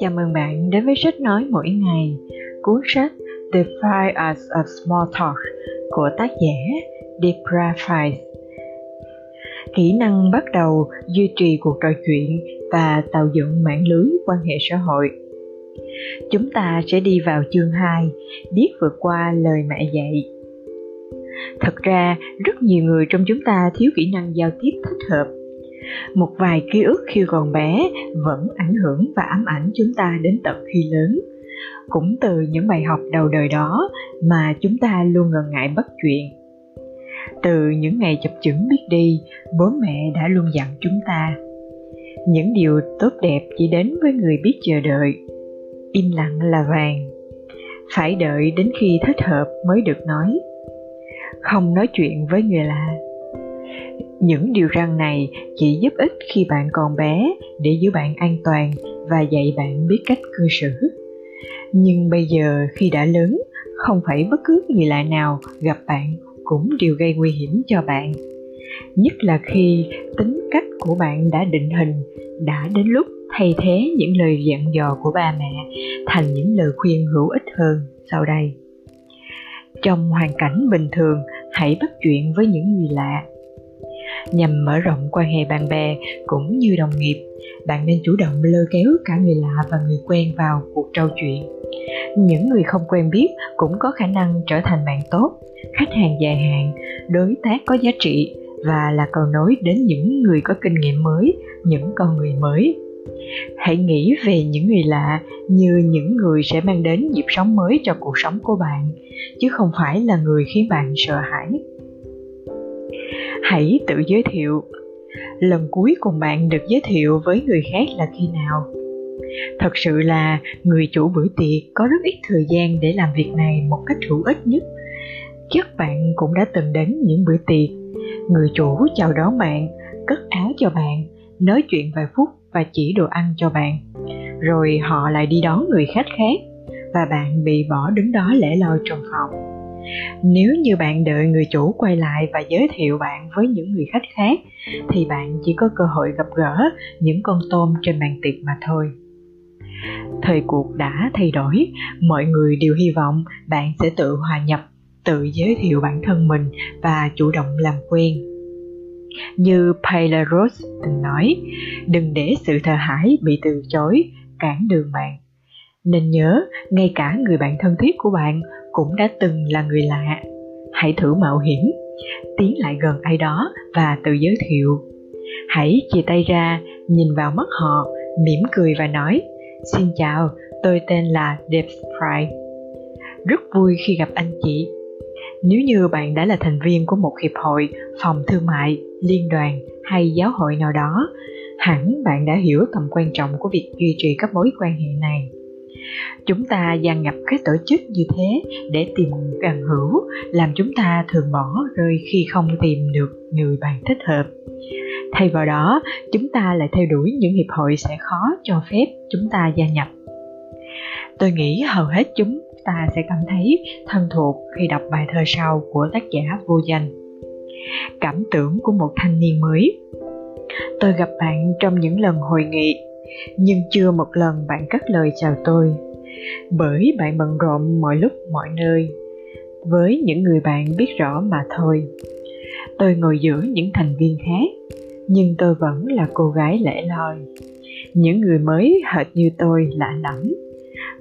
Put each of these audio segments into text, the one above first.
Chào mừng bạn đến với sách nói mỗi ngày, cuốn sách *The Five as a Small Talk của tác giả Debra Fice. Kỹ năng bắt đầu duy trì cuộc trò chuyện và tạo dựng mạng lưới quan hệ xã hội. Chúng ta sẽ đi vào chương 2, biết vượt qua lời mẹ dạy. Thật ra, rất nhiều người trong chúng ta thiếu kỹ năng giao tiếp thích hợp. Một vài ký ức khi còn bé vẫn ảnh hưởng và ám ảnh chúng ta đến tận khi lớn. Cũng từ những bài học đầu đời đó mà chúng ta luôn ngần ngại bắt chuyện. Từ những ngày chập chững biết đi bố mẹ đã luôn dặn chúng ta những điều tốt đẹp chỉ đến với người biết chờ đợi. Im lặng là vàng. Phải đợi đến khi thích hợp mới được nói không nói chuyện với người lạ. Những điều răn này chỉ giúp ích khi bạn còn bé để giữ bạn an toàn và dạy bạn biết cách cư xử. Nhưng bây giờ khi đã lớn, không phải bất cứ người lạ nào gặp bạn cũng đều gây nguy hiểm cho bạn. Nhất là khi tính cách của bạn đã định hình, đã đến lúc thay thế những lời dặn dò của ba mẹ thành những lời khuyên hữu ích hơn sau đây. Trong hoàn cảnh bình thường hãy bắt chuyện với những người lạ. Nhằm mở rộng quan hệ bạn bè cũng như đồng nghiệp, bạn nên chủ động lôi kéo cả người lạ và người quen vào cuộc trò chuyện. Những người không quen biết cũng có khả năng trở thành bạn tốt, khách hàng dài hạn, đối tác có giá trị và là cầu nối đến những người có kinh nghiệm mới, những con người mới hãy nghĩ về những người lạ như những người sẽ mang đến nhịp sống mới cho cuộc sống của bạn, chứ không phải là người khiến bạn sợ hãi. Hãy tự giới thiệu. Lần cuối cùng bạn được giới thiệu với người khác là khi nào? Thật sự là người chủ bữa tiệc có rất ít thời gian để làm việc này một cách hữu ích nhất. Chắc bạn cũng đã từng đến những bữa tiệc. Người chủ chào đón bạn, cất áo cho bạn, nói chuyện vài phút và chỉ đồ ăn cho bạn. Rồi họ lại đi đón người khách khác, và bạn bị bỏ đứng đó lẻ loi trong phòng. Nếu như bạn đợi người chủ quay lại và giới thiệu bạn với những người khách khác, thì bạn chỉ có cơ hội gặp gỡ những con tôm trên bàn tiệc mà thôi. Thời cuộc đã thay đổi, mọi người đều hy vọng bạn sẽ tự hòa nhập, tự giới thiệu bản thân mình và chủ động làm quen như Paula Rose từng nói, đừng để sự thờ hãi bị từ chối, cản đường bạn nên nhớ, ngay cả người bạn thân thiết của bạn cũng đã từng là người lạ. Hãy thử mạo hiểm, tiến lại gần ai đó và tự giới thiệu. Hãy chia tay ra, nhìn vào mắt họ, mỉm cười và nói, xin chào, tôi tên là Deb fry. Rất vui khi gặp anh chị. Nếu như bạn đã là thành viên của một hiệp hội phòng thương mại liên đoàn hay giáo hội nào đó, hẳn bạn đã hiểu tầm quan trọng của việc duy trì các mối quan hệ này. Chúng ta gian nhập các tổ chức như thế để tìm gần hữu, làm chúng ta thường bỏ rơi khi không tìm được người bạn thích hợp. Thay vào đó, chúng ta lại theo đuổi những hiệp hội sẽ khó cho phép chúng ta gia nhập. Tôi nghĩ hầu hết chúng ta sẽ cảm thấy thân thuộc khi đọc bài thơ sau của tác giả vô danh cảm tưởng của một thanh niên mới. Tôi gặp bạn trong những lần hội nghị, nhưng chưa một lần bạn cất lời chào tôi, bởi bạn bận rộn mọi lúc mọi nơi. Với những người bạn biết rõ mà thôi. Tôi ngồi giữa những thành viên khác, nhưng tôi vẫn là cô gái lẻ loi. Những người mới hệt như tôi lạ lẫm,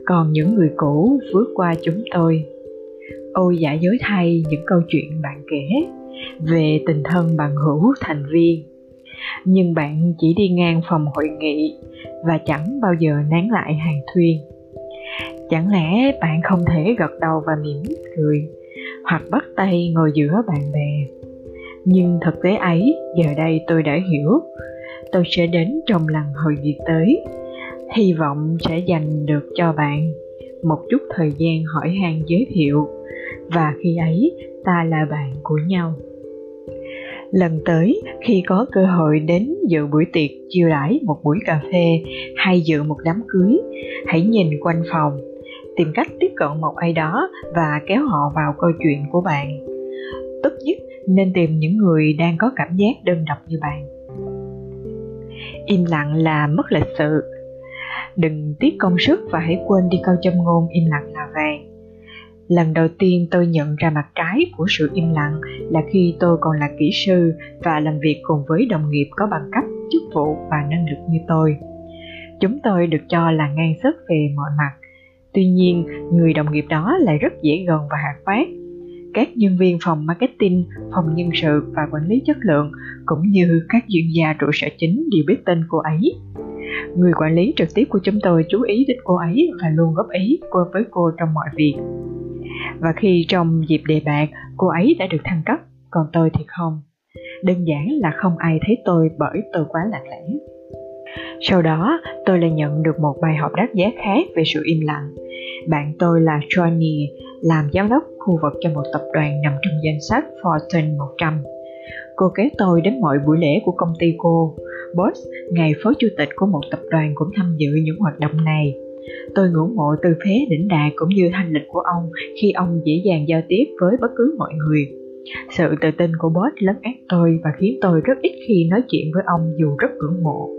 còn những người cũ vượt qua chúng tôi. Ôi giả dối thay những câu chuyện bạn kể về tình thân bằng hữu thành viên. Nhưng bạn chỉ đi ngang phòng hội nghị và chẳng bao giờ nán lại hàng thuyên chẳng lẽ bạn không thể gật đầu và mỉm cười, hoặc bắt tay ngồi giữa bạn bè? Nhưng thực tế ấy, giờ đây tôi đã hiểu. Tôi sẽ đến trong lần hội nghị tới. Hy vọng sẽ dành được cho bạn một chút thời gian hỏi han giới thiệu. Và khi ấy, ta là bạn của nhau lần tới, khi có cơ hội đến dự buổi tiệc chiêu đãi một buổi cà phê hay dự một đám cưới, hãy nhìn quanh phòng, tìm cách tiếp cận một ai đó và kéo họ vào câu chuyện của bạn. Tốt nhất nên tìm những người đang có cảm giác đơn độc như bạn. Im lặng là mất lịch sự. Đừng tiếc công sức và hãy quên đi câu châm ngôn im lặng là vàng lần đầu tiên tôi nhận ra mặt trái của sự im lặng là khi tôi còn là kỹ sư và làm việc cùng với đồng nghiệp có bằng cấp, chức vụ và năng lực như tôi. Chúng tôi được cho là ngang sức về mọi mặt. Tuy nhiên, người đồng nghiệp đó lại rất dễ gần và hạt phát các nhân viên phòng marketing, phòng nhân sự và quản lý chất lượng cũng như các chuyên gia trụ sở chính đều biết tên cô ấy. Người quản lý trực tiếp của chúng tôi chú ý đến cô ấy và luôn góp ý với cô trong mọi việc. Và khi trong dịp đề bạc, cô ấy đã được thăng cấp, còn tôi thì không. Đơn giản là không ai thấy tôi bởi tôi quá lạc lẽ. Sau đó, tôi lại nhận được một bài học đắt giá khác về sự im lặng. Bạn tôi là Johnny, làm giám đốc khu vực cho một tập đoàn nằm trong danh sách Fortune 100. Cô kéo tôi đến mọi buổi lễ của công ty cô. Boss, ngày phó chủ tịch của một tập đoàn cũng tham dự những hoạt động này. Tôi ngưỡng mộ tư thế đỉnh đạt cũng như hành lịch của ông khi ông dễ dàng giao tiếp với bất cứ mọi người. Sự tự tin của boss lấn át tôi và khiến tôi rất ít khi nói chuyện với ông dù rất ngưỡng mộ.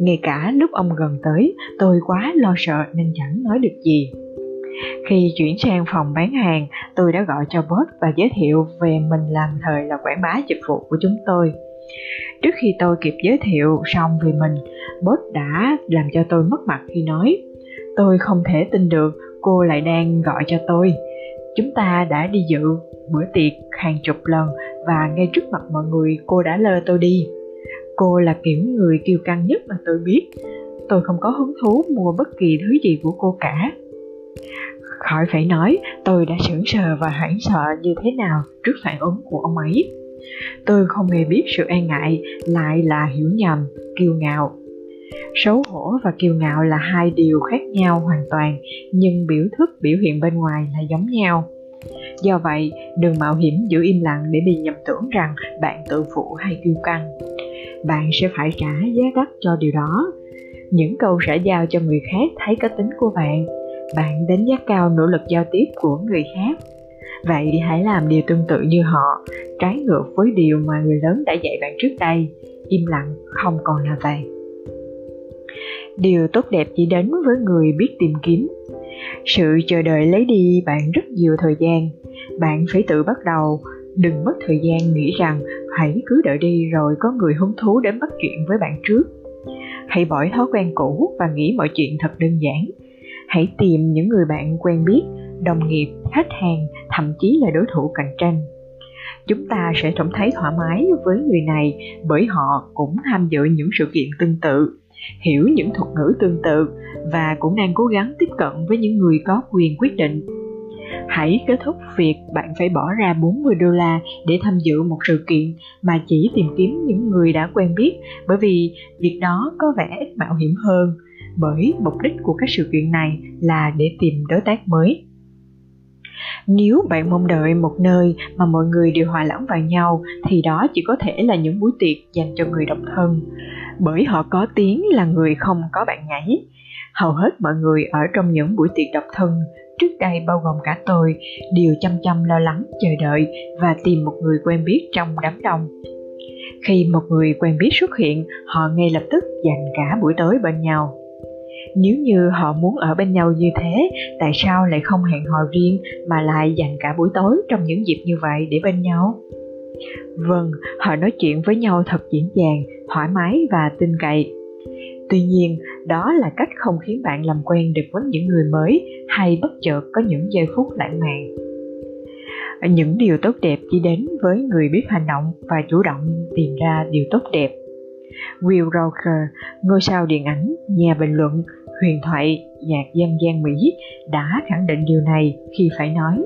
Ngay cả lúc ông gần tới, tôi quá lo sợ nên chẳng nói được gì. Khi chuyển sang phòng bán hàng, tôi đã gọi cho Bớt và giới thiệu về mình làm thời là quảng bá dịch vụ của chúng tôi. Trước khi tôi kịp giới thiệu xong về mình, Bớt đã làm cho tôi mất mặt khi nói Tôi không thể tin được cô lại đang gọi cho tôi. Chúng ta đã đi dự bữa tiệc hàng chục lần và ngay trước mặt mọi người cô đã lơ tôi đi. Cô là kiểu người kiêu căng nhất mà tôi biết. Tôi không có hứng thú mua bất kỳ thứ gì của cô cả. Khỏi phải nói, tôi đã sững sờ và hoảng sợ như thế nào trước phản ứng của ông ấy. Tôi không hề biết sự e ngại lại là hiểu nhầm, kiêu ngạo. Xấu hổ và kiêu ngạo là hai điều khác nhau hoàn toàn, nhưng biểu thức biểu hiện bên ngoài là giống nhau. Do vậy, đừng mạo hiểm giữ im lặng để bị nhầm tưởng rằng bạn tự phụ hay kiêu căng. Bạn sẽ phải trả giá đắt cho điều đó. Những câu xã giao cho người khác thấy cá tính của bạn bạn đánh giá cao nỗ lực giao tiếp của người khác. Vậy hãy làm điều tương tự như họ, trái ngược với điều mà người lớn đã dạy bạn trước đây. Im lặng, không còn là vậy. Điều tốt đẹp chỉ đến với người biết tìm kiếm. Sự chờ đợi lấy đi bạn rất nhiều thời gian. Bạn phải tự bắt đầu. Đừng mất thời gian nghĩ rằng, hãy cứ đợi đi rồi có người hứng thú đến bắt chuyện với bạn trước. Hãy bỏ thói quen cũ và nghĩ mọi chuyện thật đơn giản hãy tìm những người bạn quen biết, đồng nghiệp, khách hàng, thậm chí là đối thủ cạnh tranh. Chúng ta sẽ cảm thấy thoải mái với người này bởi họ cũng tham dự những sự kiện tương tự, hiểu những thuật ngữ tương tự và cũng đang cố gắng tiếp cận với những người có quyền quyết định. Hãy kết thúc việc bạn phải bỏ ra 40 đô la để tham dự một sự kiện mà chỉ tìm kiếm những người đã quen biết bởi vì việc đó có vẻ ít mạo hiểm hơn bởi mục đích của các sự kiện này là để tìm đối tác mới. Nếu bạn mong đợi một nơi mà mọi người đều hòa lẫn vào nhau, thì đó chỉ có thể là những buổi tiệc dành cho người độc thân, bởi họ có tiếng là người không có bạn nhảy. Hầu hết mọi người ở trong những buổi tiệc độc thân, trước đây bao gồm cả tôi, đều chăm chăm lo lắng, chờ đợi và tìm một người quen biết trong đám đông. Khi một người quen biết xuất hiện, họ ngay lập tức dành cả buổi tối bên nhau nếu như họ muốn ở bên nhau như thế tại sao lại không hẹn hò riêng mà lại dành cả buổi tối trong những dịp như vậy để bên nhau? Vâng họ nói chuyện với nhau thật dễ dàng thoải mái và tin cậy. Tuy nhiên đó là cách không khiến bạn làm quen được với những người mới hay bất chợt có những giây phút lãng mạn. Những điều tốt đẹp chỉ đến với người biết hành động và chủ động tìm ra điều tốt đẹp. Will Roker, ngôi sao điện ảnh, nhà bình luận, huyền thoại nhạc dân gian Mỹ đã khẳng định điều này khi phải nói,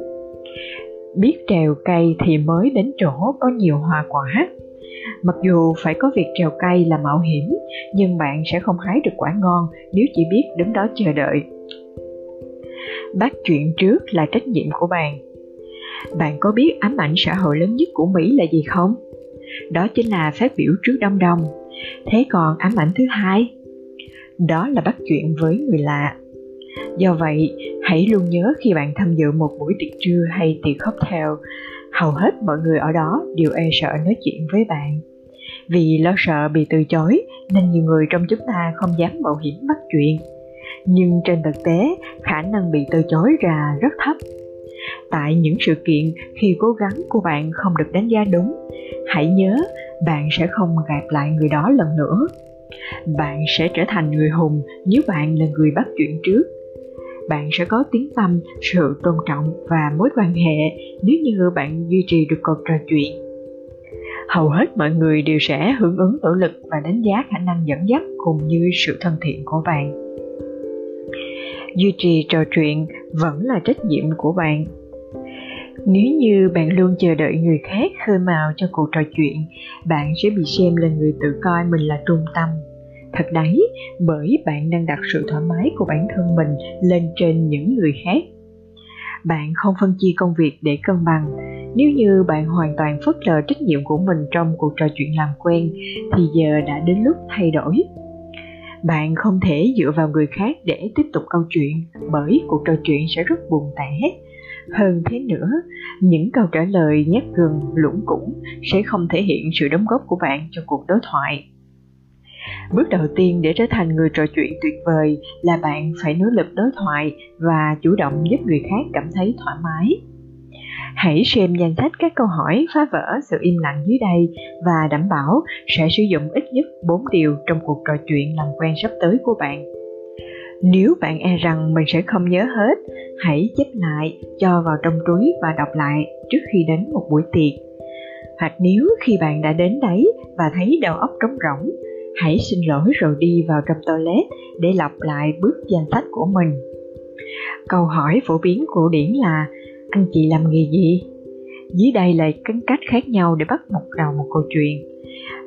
biết trèo cây thì mới đến chỗ có nhiều hoa quả. Mặc dù phải có việc trèo cây là mạo hiểm, nhưng bạn sẽ không hái được quả ngon nếu chỉ biết đứng đó chờ đợi. Bắt chuyện trước là trách nhiệm của bạn. Bạn có biết ám ảnh xã hội lớn nhất của mỹ là gì không? Đó chính là phát biểu trước đông đông. Thế còn ám ảnh thứ hai? Đó là bắt chuyện với người lạ do vậy hãy luôn nhớ khi bạn tham dự một buổi tiệc trưa hay tiệc cocktail hầu hết mọi người ở đó đều e sợ nói chuyện với bạn. Vì lo sợ bị từ chối nên nhiều người trong chúng ta không dám mạo hiểm bắt chuyện. Nhưng trên thực tế, khả năng bị từ chối ra rất thấp. Tại những sự kiện khi cố gắng của bạn không được đánh giá đúng, hãy nhớ bạn sẽ không gặp lại người đó lần nữa. Bạn sẽ trở thành người hùng nếu bạn là người bắt chuyện trước bạn sẽ có tiếng tâm, sự tôn trọng và mối quan hệ nếu như bạn duy trì được cuộc trò chuyện. Hầu hết mọi người đều sẽ hưởng ứng nỗ lực và đánh giá khả năng dẫn dắt cùng như sự thân thiện của bạn. Duy trì trò chuyện vẫn là trách nhiệm của bạn. Nếu như bạn luôn chờ đợi người khác khơi mào cho cuộc trò chuyện, bạn sẽ bị xem là người tự coi mình là trung tâm. Thật đấy bởi bạn đang đặt sự thoải mái của bản thân mình lên trên những người khác. Bạn không phân chia công việc để cân bằng. Nếu như bạn hoàn toàn phớt lờ trách nhiệm của mình trong cuộc trò chuyện làm quen thì giờ đã đến lúc thay đổi. Bạn không thể dựa vào người khác để tiếp tục câu chuyện bởi cuộc trò chuyện sẽ rất buồn tẻ hơn thế nữa, những câu trả lời nhát gừng, lũng củng sẽ không thể hiện sự đóng góp của bạn cho cuộc đối thoại Bước đầu tiên để trở thành người trò chuyện tuyệt vời là bạn phải nỗ lực đối thoại và chủ động giúp người khác cảm thấy thoải mái. Hãy xem danh sách các câu hỏi phá vỡ sự im lặng dưới đây và đảm bảo sẽ sử dụng ít nhất 4 điều trong cuộc trò chuyện làm quen sắp tới của bạn. Nếu bạn e rằng mình sẽ không nhớ hết, hãy chép lại, cho vào trong túi và đọc lại trước khi đến một buổi tiệc. Hoặc nếu khi bạn đã đến đấy và thấy đầu óc trống rỗng, hãy xin lỗi rồi đi vào trong toilet để lặp lại bước danh sách của mình. Câu hỏi phổ biến của điển là anh chị làm nghề gì? Dưới đây là các cách khác nhau để bắt một đầu một câu chuyện.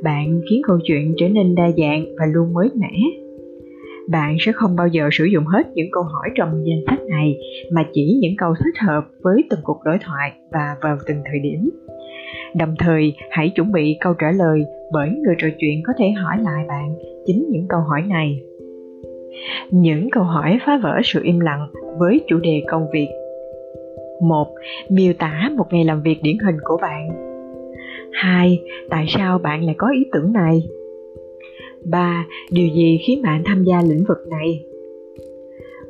Bạn khiến câu chuyện trở nên đa dạng và luôn mới mẻ bạn sẽ không bao giờ sử dụng hết những câu hỏi trong danh sách này mà chỉ những câu thích hợp với từng cuộc đối thoại và vào từng thời điểm Đồng thời, hãy chuẩn bị câu trả lời bởi người trò chuyện có thể hỏi lại bạn chính những câu hỏi này. Những câu hỏi phá vỡ sự im lặng với chủ đề công việc. 1. Miêu tả một ngày làm việc điển hình của bạn. 2. Tại sao bạn lại có ý tưởng này? 3. Điều gì khiến bạn tham gia lĩnh vực này?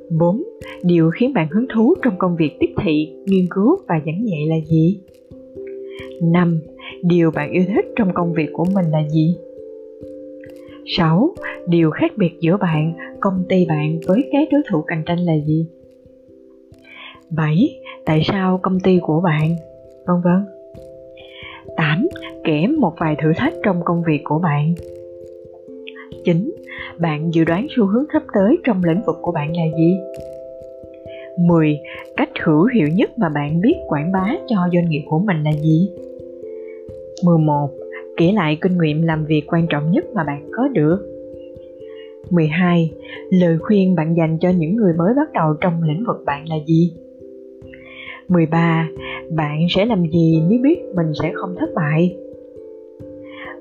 4. Điều khiến bạn hứng thú trong công việc tiếp thị, nghiên cứu và giảng dạy là gì? 5. Điều bạn yêu thích trong công việc của mình là gì? 6. Điều khác biệt giữa bạn, công ty bạn với các đối thủ cạnh tranh là gì? 7. Tại sao công ty của bạn? Vân vân. 8. Kể một vài thử thách trong công việc của bạn. 9. Bạn dự đoán xu hướng sắp tới trong lĩnh vực của bạn là gì? 10. Cách hữu hiệu nhất mà bạn biết quảng bá cho doanh nghiệp của mình là gì? 11. Kể lại kinh nghiệm làm việc quan trọng nhất mà bạn có được. 12. Lời khuyên bạn dành cho những người mới bắt đầu trong lĩnh vực bạn là gì? 13. Bạn sẽ làm gì nếu biết mình sẽ không thất bại?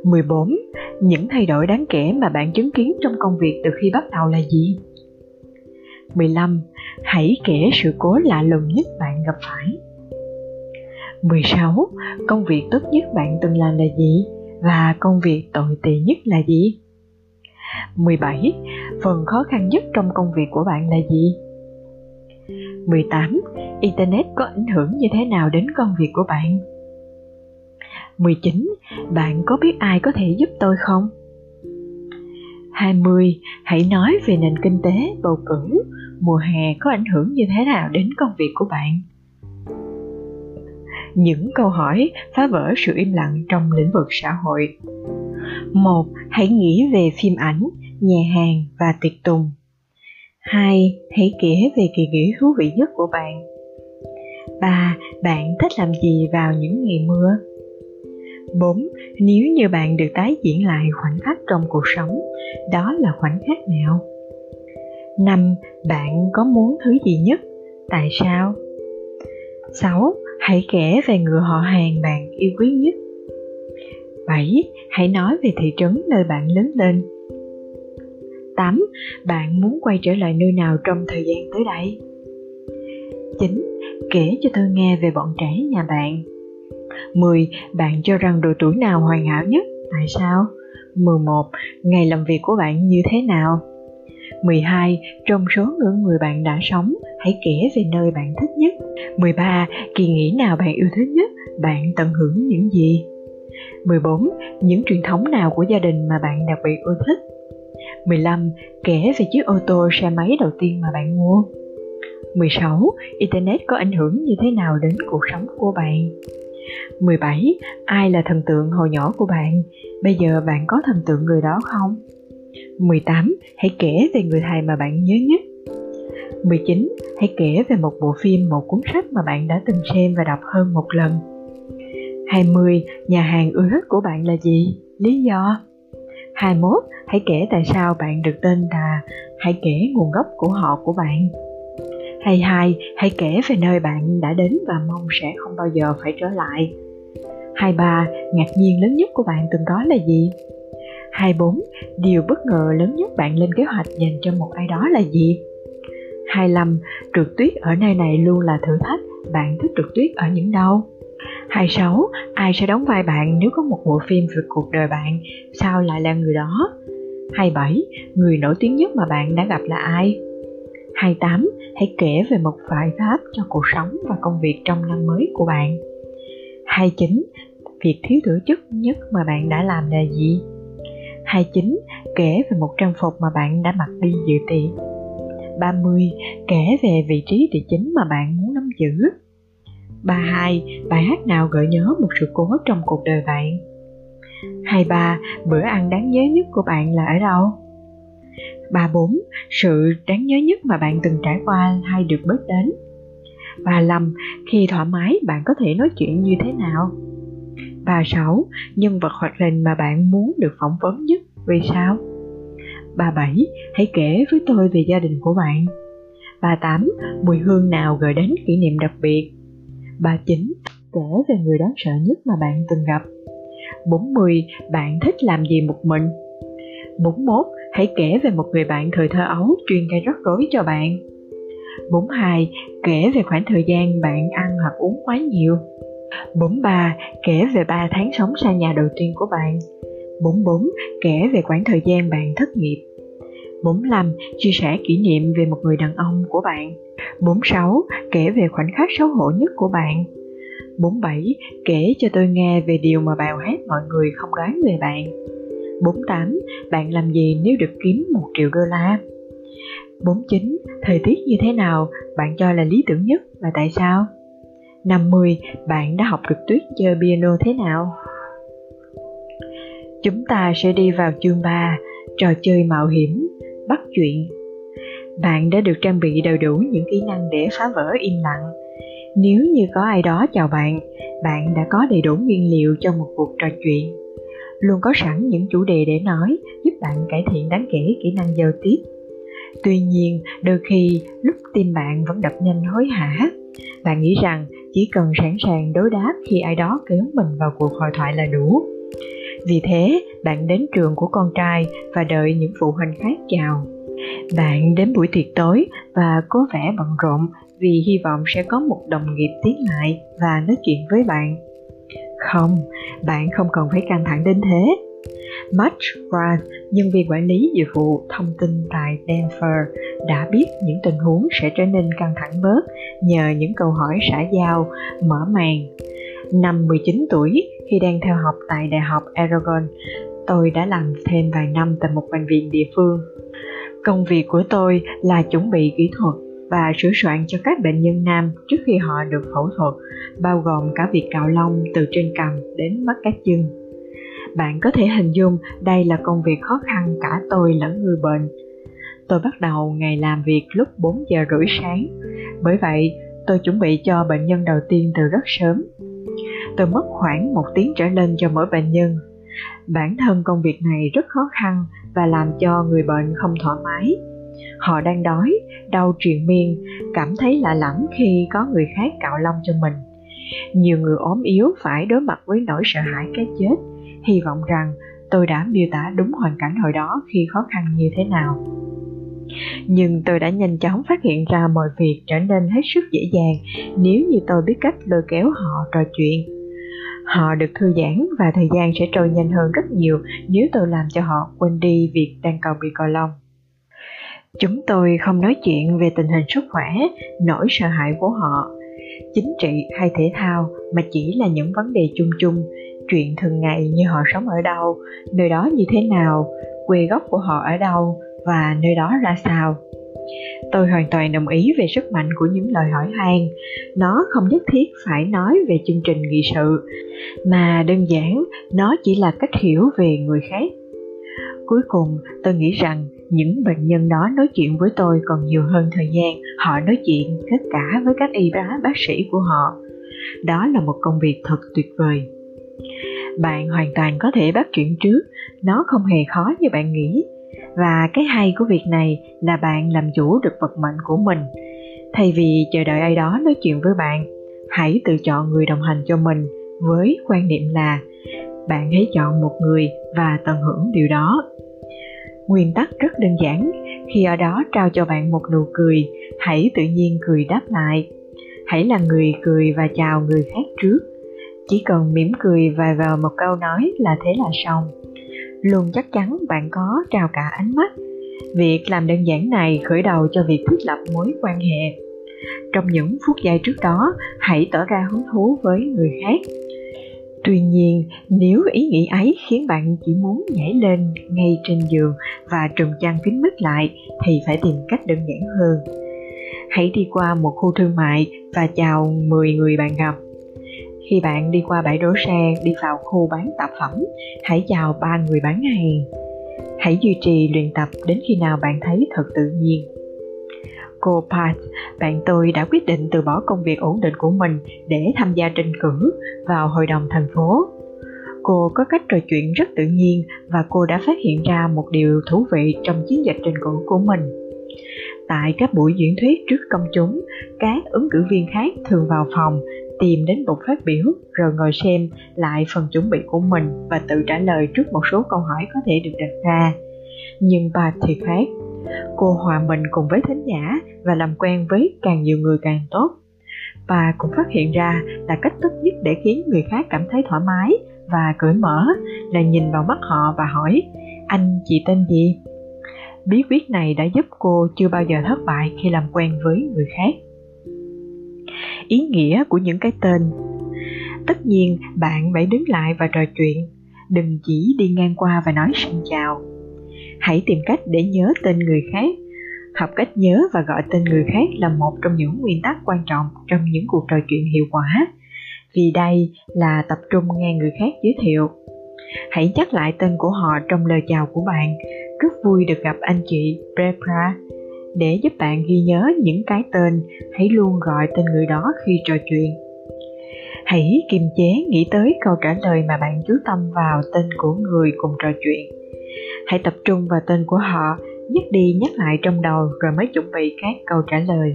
14. Những thay đổi đáng kể mà bạn chứng kiến trong công việc từ khi bắt đầu là gì? 15. Hãy kể sự cố lạ lùng nhất bạn gặp phải. 16. Công việc tốt nhất bạn từng làm là gì? Và công việc tồi tệ nhất là gì? 17. Phần khó khăn nhất trong công việc của bạn là gì? 18. Internet có ảnh hưởng như thế nào đến công việc của bạn? 19. Bạn có biết ai có thể giúp tôi không? 20. Hãy nói về nền kinh tế, bầu cử, mùa hè có ảnh hưởng như thế nào đến công việc của bạn? những câu hỏi phá vỡ sự im lặng trong lĩnh vực xã hội. 1. hãy nghĩ về phim ảnh, nhà hàng và tiệc tùng. 2. hãy kể về kỳ nghỉ thú vị nhất của bạn. 3. bạn thích làm gì vào những ngày mưa? 4. Nếu như bạn được tái diễn lại khoảnh khắc trong cuộc sống, đó là khoảnh khắc nào? 5. Bạn có muốn thứ gì nhất? Tại sao? 6. Hãy kể về người họ hàng bạn yêu quý nhất. 7. Hãy nói về thị trấn nơi bạn lớn lên. 8. Bạn muốn quay trở lại nơi nào trong thời gian tới đây? 9. Kể cho tôi nghe về bọn trẻ nhà bạn. 10. Bạn cho rằng độ tuổi nào hoàn hảo nhất? Tại sao? 11. Ngày làm việc của bạn như thế nào? 12. Trong số những người bạn đã sống, hãy kể về nơi bạn thích nhất. 13. Kỳ nghỉ nào bạn yêu thích nhất? Bạn tận hưởng những gì? 14. Những truyền thống nào của gia đình mà bạn đặc biệt ưa thích? 15. Kể về chiếc ô tô xe máy đầu tiên mà bạn mua. 16. Internet có ảnh hưởng như thế nào đến cuộc sống của bạn? 17. Ai là thần tượng hồi nhỏ của bạn? Bây giờ bạn có thần tượng người đó không? 18. Hãy kể về người thầy mà bạn nhớ nhất. 19. Hãy kể về một bộ phim, một cuốn sách mà bạn đã từng xem và đọc hơn một lần. 20. Nhà hàng ưa thích của bạn là gì? Lý do? 21. Hãy kể tại sao bạn được tên là Hãy kể nguồn gốc của họ của bạn. 22. Hãy kể về nơi bạn đã đến và mong sẽ không bao giờ phải trở lại. 23. Ngạc nhiên lớn nhất của bạn từng có là gì? 24. Điều bất ngờ lớn nhất bạn lên kế hoạch dành cho một ai đó là gì? 25. Trượt tuyết ở nơi này luôn là thử thách, bạn thích trượt tuyết ở những đâu? 26. Ai sẽ đóng vai bạn nếu có một bộ phim về cuộc đời bạn? Sao lại là người đó? 27. Người nổi tiếng nhất mà bạn đã gặp là ai? 28. Hãy kể về một vài pháp cho cuộc sống và công việc trong năm mới của bạn. 29. Việc thiếu tổ chức nhất mà bạn đã làm là gì? 29. Kể về một trang phục mà bạn đã mặc đi dự tiệc. 30. Kể về vị trí địa chính mà bạn muốn nắm giữ. 32. Bài hát nào gợi nhớ một sự cố trong cuộc đời bạn? 23. Bữa ăn đáng nhớ nhất của bạn là ở đâu? 34. Sự đáng nhớ nhất mà bạn từng trải qua hay được biết đến? 35. Khi thoải mái bạn có thể nói chuyện như thế nào? 36. Nhân vật hoạt hình mà bạn muốn được phỏng vấn nhất, vì sao? 37. Hãy kể với tôi về gia đình của bạn. 38. Mùi hương nào gợi đến kỷ niệm đặc biệt? 39. Kể về người đáng sợ nhất mà bạn từng gặp. 40. Bạn thích làm gì một mình? 41. Hãy kể về một người bạn thời thơ ấu chuyên gây rắc rối cho bạn. 42. Kể về khoảng thời gian bạn ăn hoặc uống quá nhiều. 43. Kể về 3 tháng sống xa nhà đầu tiên của bạn. 44. Kể về khoảng thời gian bạn thất nghiệp. 45. Chia sẻ kỷ niệm về một người đàn ông của bạn. 46. Kể về khoảnh khắc xấu hổ nhất của bạn. 47. Kể cho tôi nghe về điều mà bào hết mọi người không đoán về bạn. 48. Bạn làm gì nếu được kiếm 1 triệu đô la? 49. Thời tiết như thế nào bạn cho là lý tưởng nhất và tại sao? 50. Bạn đã học được tuyết chơi piano thế nào? Chúng ta sẽ đi vào chương 3, trò chơi mạo hiểm, bắt chuyện. Bạn đã được trang bị đầy đủ những kỹ năng để phá vỡ im lặng. Nếu như có ai đó chào bạn, bạn đã có đầy đủ nguyên liệu cho một cuộc trò chuyện. Luôn có sẵn những chủ đề để nói, giúp bạn cải thiện đáng kể kỹ năng giao tiếp. Tuy nhiên, đôi khi lúc tim bạn vẫn đập nhanh hối hả, bạn nghĩ rằng chỉ cần sẵn sàng đối đáp khi ai đó kéo mình vào cuộc hội thoại là đủ. Vì thế bạn đến trường của con trai và đợi những phụ huynh khác chào. Bạn đến buổi tiệc tối và có vẻ bận rộn vì hy vọng sẽ có một đồng nghiệp tiến lại và nói chuyện với bạn không bạn không cần phải căng thẳng đến thế Matt Grant, nhân viên quản lý dịch vụ thông tin tại Denver, đã biết những tình huống sẽ trở nên căng thẳng bớt nhờ những câu hỏi xã giao, mở màn. Năm 19 tuổi, khi đang theo học tại Đại học Aragon, tôi đã làm thêm vài năm tại một bệnh viện địa phương. Công việc của tôi là chuẩn bị kỹ thuật và sửa soạn cho các bệnh nhân nam trước khi họ được phẫu thuật, bao gồm cả việc cạo lông từ trên cằm đến mắt các chân. Bạn có thể hình dung đây là công việc khó khăn cả tôi lẫn người bệnh. Tôi bắt đầu ngày làm việc lúc 4 giờ rưỡi sáng. Bởi vậy, tôi chuẩn bị cho bệnh nhân đầu tiên từ rất sớm. Tôi mất khoảng một tiếng trở lên cho mỗi bệnh nhân. Bản thân công việc này rất khó khăn và làm cho người bệnh không thoải mái. Họ đang đói, đau triền miên, cảm thấy lạ lẫm khi có người khác cạo lông cho mình. Nhiều người ốm yếu phải đối mặt với nỗi sợ hãi cái chết. Hy vọng rằng tôi đã miêu tả đúng hoàn cảnh hồi đó khi khó khăn như thế nào. Nhưng tôi đã nhanh chóng phát hiện ra mọi việc trở nên hết sức dễ dàng nếu như tôi biết cách lôi kéo họ trò chuyện. Họ được thư giãn và thời gian sẽ trôi nhanh hơn rất nhiều nếu tôi làm cho họ quên đi việc đang cầu bị còi lông chúng tôi không nói chuyện về tình hình sức khỏe, nỗi sợ hãi của họ. Chính trị hay thể thao mà chỉ là những vấn đề chung chung, chuyện thường ngày như họ sống ở đâu, nơi đó như thế nào, quê gốc của họ ở đâu và nơi đó ra sao. Tôi hoàn toàn đồng ý về sức mạnh của những lời hỏi han. Nó không nhất thiết phải nói về chương trình nghị sự, mà đơn giản nó chỉ là cách hiểu về người khác. Cuối cùng, tôi nghĩ rằng những bệnh nhân đó nói chuyện với tôi còn nhiều hơn thời gian. Họ nói chuyện tất cả với các y bác bác sĩ của họ. Đó là một công việc thật tuyệt vời. Bạn hoàn toàn có thể bắt chuyện trước. Nó không hề khó như bạn nghĩ. Và cái hay của việc này là bạn làm chủ được vận mệnh của mình. Thay vì chờ đợi ai đó nói chuyện với bạn, hãy tự chọn người đồng hành cho mình với quan niệm là bạn hãy chọn một người và tận hưởng điều đó nguyên tắc rất đơn giản. Khi ở đó trao cho bạn một nụ cười, hãy tự nhiên cười đáp lại. Hãy là người cười và chào người khác trước. Chỉ cần mỉm cười và vào một câu nói là thế là xong. Luôn chắc chắn bạn có trao cả ánh mắt. Việc làm đơn giản này khởi đầu cho việc thiết lập mối quan hệ. Trong những phút giây trước đó, hãy tỏ ra hứng thú với người khác tuy nhiên, nếu ý nghĩ ấy khiến bạn chỉ muốn nhảy lên ngay trên giường và trùm chăn kín mít lại, thì phải tìm cách đơn giản hơn. Hãy đi qua một khu thương mại và chào 10 người bạn gặp. Khi bạn đi qua bãi đổ xe, đi vào khu bán tạp phẩm, hãy chào ba người bán hàng. Hãy duy trì luyện tập đến khi nào bạn thấy thật tự nhiên cô Pat, bạn tôi đã quyết định từ bỏ công việc ổn định của mình để tham gia tranh cử vào hội đồng thành phố. Cô có cách trò chuyện rất tự nhiên và cô đã phát hiện ra một điều thú vị trong chiến dịch tranh cử của mình. Tại các buổi diễn thuyết trước công chúng, các ứng cử viên khác thường vào phòng tìm đến bục phát biểu rồi ngồi xem lại phần chuẩn bị của mình và tự trả lời trước một số câu hỏi có thể được đặt ra. Nhưng bà thì khác. Cô hòa mình cùng với thính giả và làm quen với càng nhiều người càng tốt. Bà cũng phát hiện ra là cách tốt nhất để khiến người khác cảm thấy thoải mái và cởi mở là nhìn vào mắt họ và hỏi, anh, chị tên gì? Bí quyết này đã giúp cô chưa bao giờ thất bại khi làm quen với người khác. Ý nghĩa của những cái tên. Tất nhiên, bạn phải đứng lại và trò chuyện. Đừng chỉ đi ngang qua và nói xin chào hãy tìm cách để nhớ tên người khác. Học cách nhớ và gọi tên người khác là một trong những nguyên tắc quan trọng trong những cuộc trò chuyện hiệu quả. Vì đây là tập trung nghe người khác giới thiệu. Hãy nhắc lại tên của họ trong lời chào của bạn. Rất vui được gặp anh chị Barbara. Để giúp bạn ghi nhớ những cái tên, hãy luôn gọi tên người đó khi trò chuyện. Hãy kiềm chế nghĩ tới câu trả lời mà bạn chú tâm vào tên của người cùng trò chuyện hãy tập trung vào tên của họ nhắc đi nhắc lại trong đầu rồi mới chuẩn bị các câu trả lời.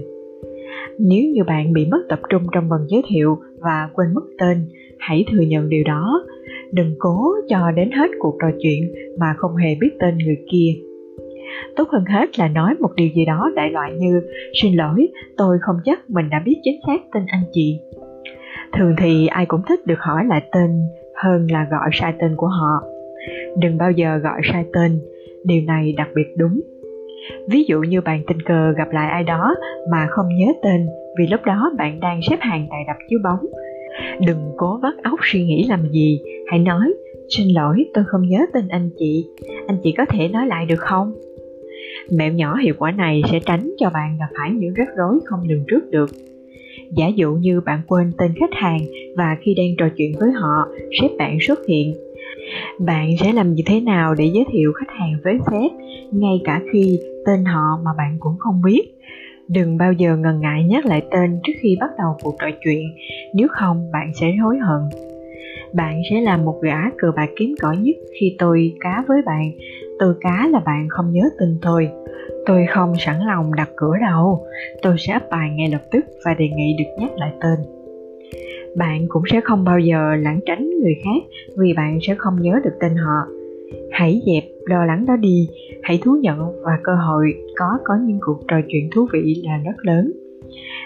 Nếu như bạn bị mất tập trung trong phần giới thiệu và quên mất tên, hãy thừa nhận điều đó. Đừng cố cho đến hết cuộc trò chuyện mà không hề biết tên người kia. Tốt hơn hết là nói một điều gì đó đại loại như, xin lỗi, tôi không chắc mình đã biết chính xác tên anh chị. Thường thì ai cũng thích được hỏi lại tên hơn là gọi sai tên của họ đừng bao giờ gọi sai tên, điều này đặc biệt đúng. Ví dụ như bạn tình cờ gặp lại ai đó mà không nhớ tên vì lúc đó bạn đang xếp hàng tại đập chiếu bóng. Đừng cố vắt óc suy nghĩ làm gì, hãy nói, xin lỗi, tôi không nhớ tên anh chị. Anh chị có thể nói lại được không? Mẹo nhỏ hiệu quả này sẽ tránh cho bạn gặp phải những rắc rối không lường trước được. Giả dụ như bạn quên tên khách hàng và khi đang trò chuyện với họ, sếp bạn xuất hiện bạn sẽ làm như thế nào để giới thiệu khách hàng với sếp, ngay cả khi tên họ mà bạn cũng không biết? Đừng bao giờ ngần ngại nhắc lại tên trước khi bắt đầu cuộc trò chuyện, nếu không bạn sẽ hối hận. Bạn sẽ là một gã cờ bạc kiếm cỏ nhất khi tôi cá với bạn. Tôi cá là bạn không nhớ tên tôi. Tôi không sẵn lòng đặt cửa đâu. Tôi sẽ ấp bài ngay lập tức và đề nghị được nhắc lại tên bạn cũng sẽ không bao giờ lãng tránh người khác vì bạn sẽ không nhớ được tên họ. Hãy dẹp lo lắng đó đi, hãy thú nhận và cơ hội có có những cuộc trò chuyện thú vị là rất lớn.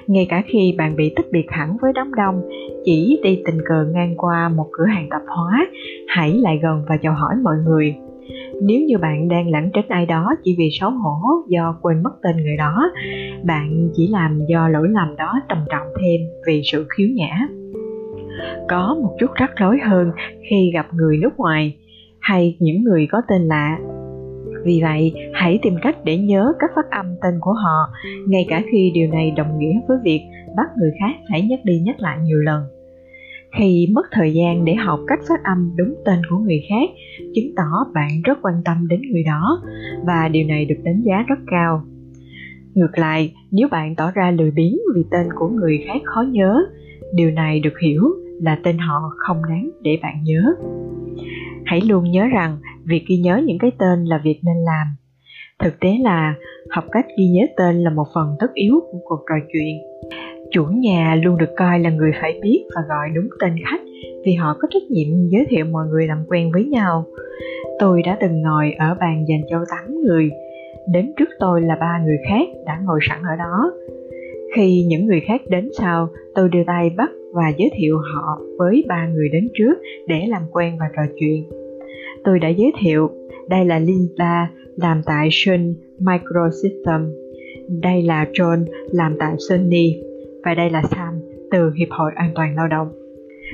Ngay cả khi bạn bị tách biệt hẳn với đám đông, chỉ đi tình cờ ngang qua một cửa hàng tạp hóa, hãy lại gần và chào hỏi mọi người. Nếu như bạn đang lãng tránh ai đó chỉ vì xấu hổ do quên mất tên người đó, bạn chỉ làm do lỗi lầm đó trầm trọng thêm vì sự khiếu nhã có một chút rắc rối hơn khi gặp người nước ngoài hay những người có tên lạ. Vì vậy, hãy tìm cách để nhớ các phát âm tên của họ, ngay cả khi điều này đồng nghĩa với việc bắt người khác phải nhắc đi nhắc lại nhiều lần. Khi mất thời gian để học cách phát âm đúng tên của người khác, chứng tỏ bạn rất quan tâm đến người đó và điều này được đánh giá rất cao. Ngược lại, nếu bạn tỏ ra lười biếng vì tên của người khác khó nhớ, điều này được hiểu là tên họ không đáng để bạn nhớ. Hãy luôn nhớ rằng việc ghi nhớ những cái tên là việc nên làm. Thực tế là học cách ghi nhớ tên là một phần tất yếu của cuộc trò chuyện. Chủ nhà luôn được coi là người phải biết và gọi đúng tên khách vì họ có trách nhiệm giới thiệu mọi người làm quen với nhau. Tôi đã từng ngồi ở bàn dành cho 8 người, đến trước tôi là ba người khác đã ngồi sẵn ở đó. Khi những người khác đến sau, tôi đưa tay bắt và giới thiệu họ với ba người đến trước để làm quen và trò chuyện tôi đã giới thiệu đây là Linda làm tại Sun Microsystem đây là John làm tại Sony và đây là Sam từ Hiệp hội An toàn Lao động.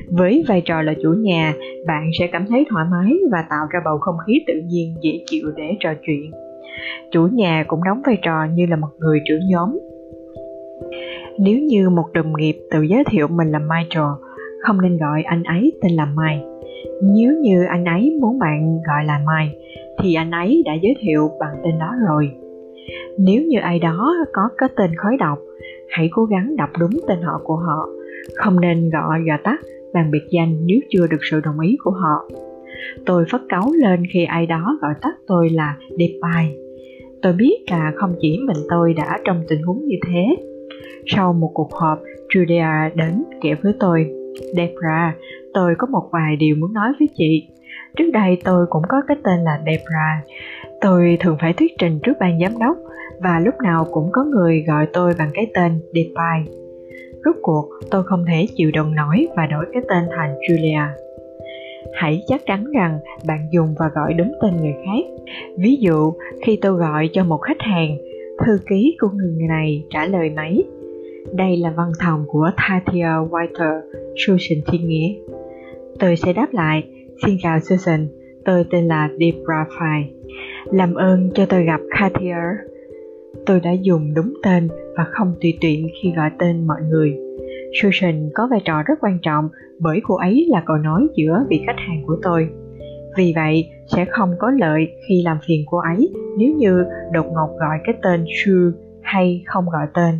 Với vai trò là chủ nhà, bạn sẽ cảm thấy thoải mái và tạo ra bầu không khí tự nhiên dễ chịu để trò chuyện. Chủ nhà cũng đóng vai trò như là một người trưởng nhóm. Nếu như một đồng nghiệp tự giới thiệu mình là Michael, không nên gọi anh ấy tên là Mike. Nếu như anh ấy muốn bạn gọi là Mike, thì anh ấy đã giới thiệu bằng tên đó rồi. Nếu như ai đó có cái tên khói đọc, hãy cố gắng đọc đúng tên họ của họ không nên gọi gà tắt bằng biệt danh nếu chưa được sự đồng ý của họ tôi phất cáu lên khi ai đó gọi tắt tôi là Depay. Tôi biết là không chỉ mình tôi đã trong tình huống như thế. Sau một cuộc họp, Julia đến kể với tôi, Debra, tôi có một vài điều muốn nói với chị. Trước đây tôi cũng có cái tên là Debra. Tôi thường phải thuyết trình trước ban giám đốc và lúc nào cũng có người gọi tôi bằng cái tên Debra. Rốt cuộc, tôi không thể chịu đựng nổi và đổi cái tên thành Julia. Hãy chắc chắn rằng bạn dùng và gọi đúng tên người khác. Ví dụ, khi tôi gọi cho một khách hàng, thư ký của người này trả lời máy. Đây là văn phòng của Tatia Whiter, Susan Thiên Nghĩa. Tôi sẽ đáp lại, xin chào Susan, tôi tên là Debra Fay. Làm ơn cho tôi gặp Katia tôi đã dùng đúng tên và không tùy tiện khi gọi tên mọi người. Susan có vai trò rất quan trọng bởi cô ấy là cầu nối giữa vị khách hàng của tôi. Vì vậy, sẽ không có lợi khi làm phiền cô ấy nếu như đột ngột gọi cái tên Sue hay không gọi tên.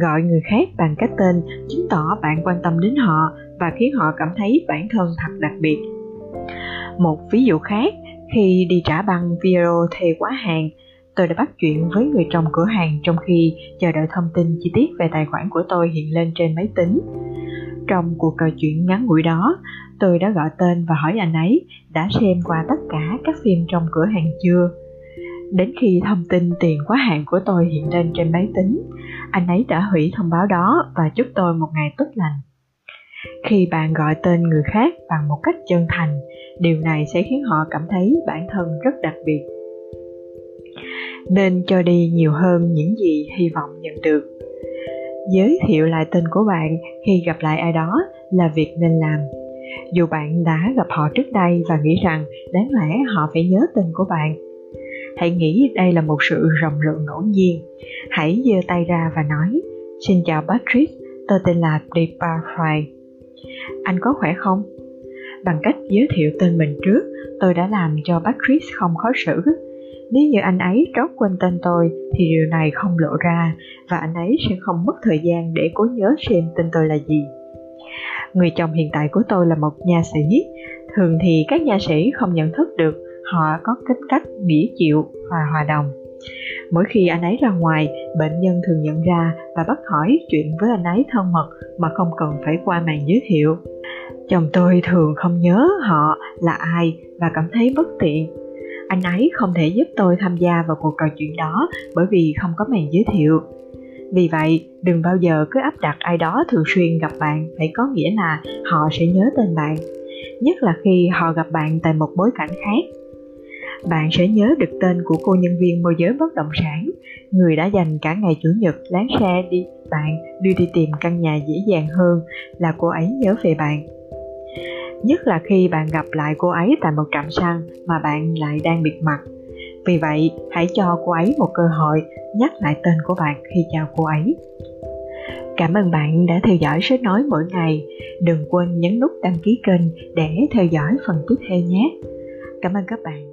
Gọi người khác bằng cái tên chứng tỏ bạn quan tâm đến họ và khiến họ cảm thấy bản thân thật đặc biệt. Một ví dụ khác, khi đi trả bằng video thuê quá hàng, Tôi đã bắt chuyện với người trong cửa hàng trong khi chờ đợi thông tin chi tiết về tài khoản của tôi hiện lên trên máy tính. Trong cuộc trò chuyện ngắn ngủi đó, tôi đã gọi tên và hỏi anh ấy đã xem qua tất cả các phim trong cửa hàng chưa. Đến khi thông tin tiền quá hạn của tôi hiện lên trên máy tính, anh ấy đã hủy thông báo đó và chúc tôi một ngày tốt lành. Khi bạn gọi tên người khác bằng một cách chân thành, điều này sẽ khiến họ cảm thấy bản thân rất đặc biệt. Nên cho đi nhiều hơn những gì hy vọng nhận được. Giới thiệu lại tên của bạn khi gặp lại ai đó là việc nên làm. Dù bạn đã gặp họ trước đây và nghĩ rằng đáng lẽ họ phải nhớ tên của bạn hãy nghĩ đây là một sự rộng lượng ngẫu nhiên hãy giơ tay ra và nói, xin chào patrick, tôi tên là deparfry anh có khỏe không bằng cách giới thiệu tên mình trước, tôi đã làm cho patrick không khó xử nếu như anh ấy trót quên tên tôi, thì điều này không lộ ra và anh ấy sẽ không mất thời gian để cố nhớ xem tên tôi là gì. Người chồng hiện tại của tôi là một nha sĩ. Thường thì các nha sĩ không nhận thức được họ có tính cách nghĩa chịu và hòa đồng. Mỗi khi anh ấy ra ngoài, bệnh nhân thường nhận ra và bắt hỏi chuyện với anh ấy thân mật mà không cần phải qua màn giới thiệu. Chồng tôi thường không nhớ họ là ai và cảm thấy bất tiện anh ấy không thể giúp tôi tham gia vào cuộc trò chuyện đó bởi vì không có màn giới thiệu Vì vậy, đừng bao giờ cứ áp đặt ai đó thường xuyên gặp bạn phải có nghĩa là họ sẽ nhớ tên bạn, nhất là khi họ gặp bạn tại một bối cảnh khác. Bạn sẽ nhớ được tên của cô nhân viên môi giới bất động sản, người đã dành cả ngày chủ nhật lái xe đi bạn đưa đi tìm căn nhà dễ dàng hơn là cô ấy nhớ về bạn. Nhất là khi bạn gặp lại cô ấy tại một trạm xăng mà bạn lại đang biệt mặt. Vì vậy, hãy cho cô ấy một cơ hội nhắc lại tên của bạn khi chào cô ấy. Cảm ơn bạn đã theo dõi sách nói mỗi ngày. Đừng quên nhấn nút đăng ký kênh để theo dõi phần tiếp theo nhé. Cảm ơn các bạn.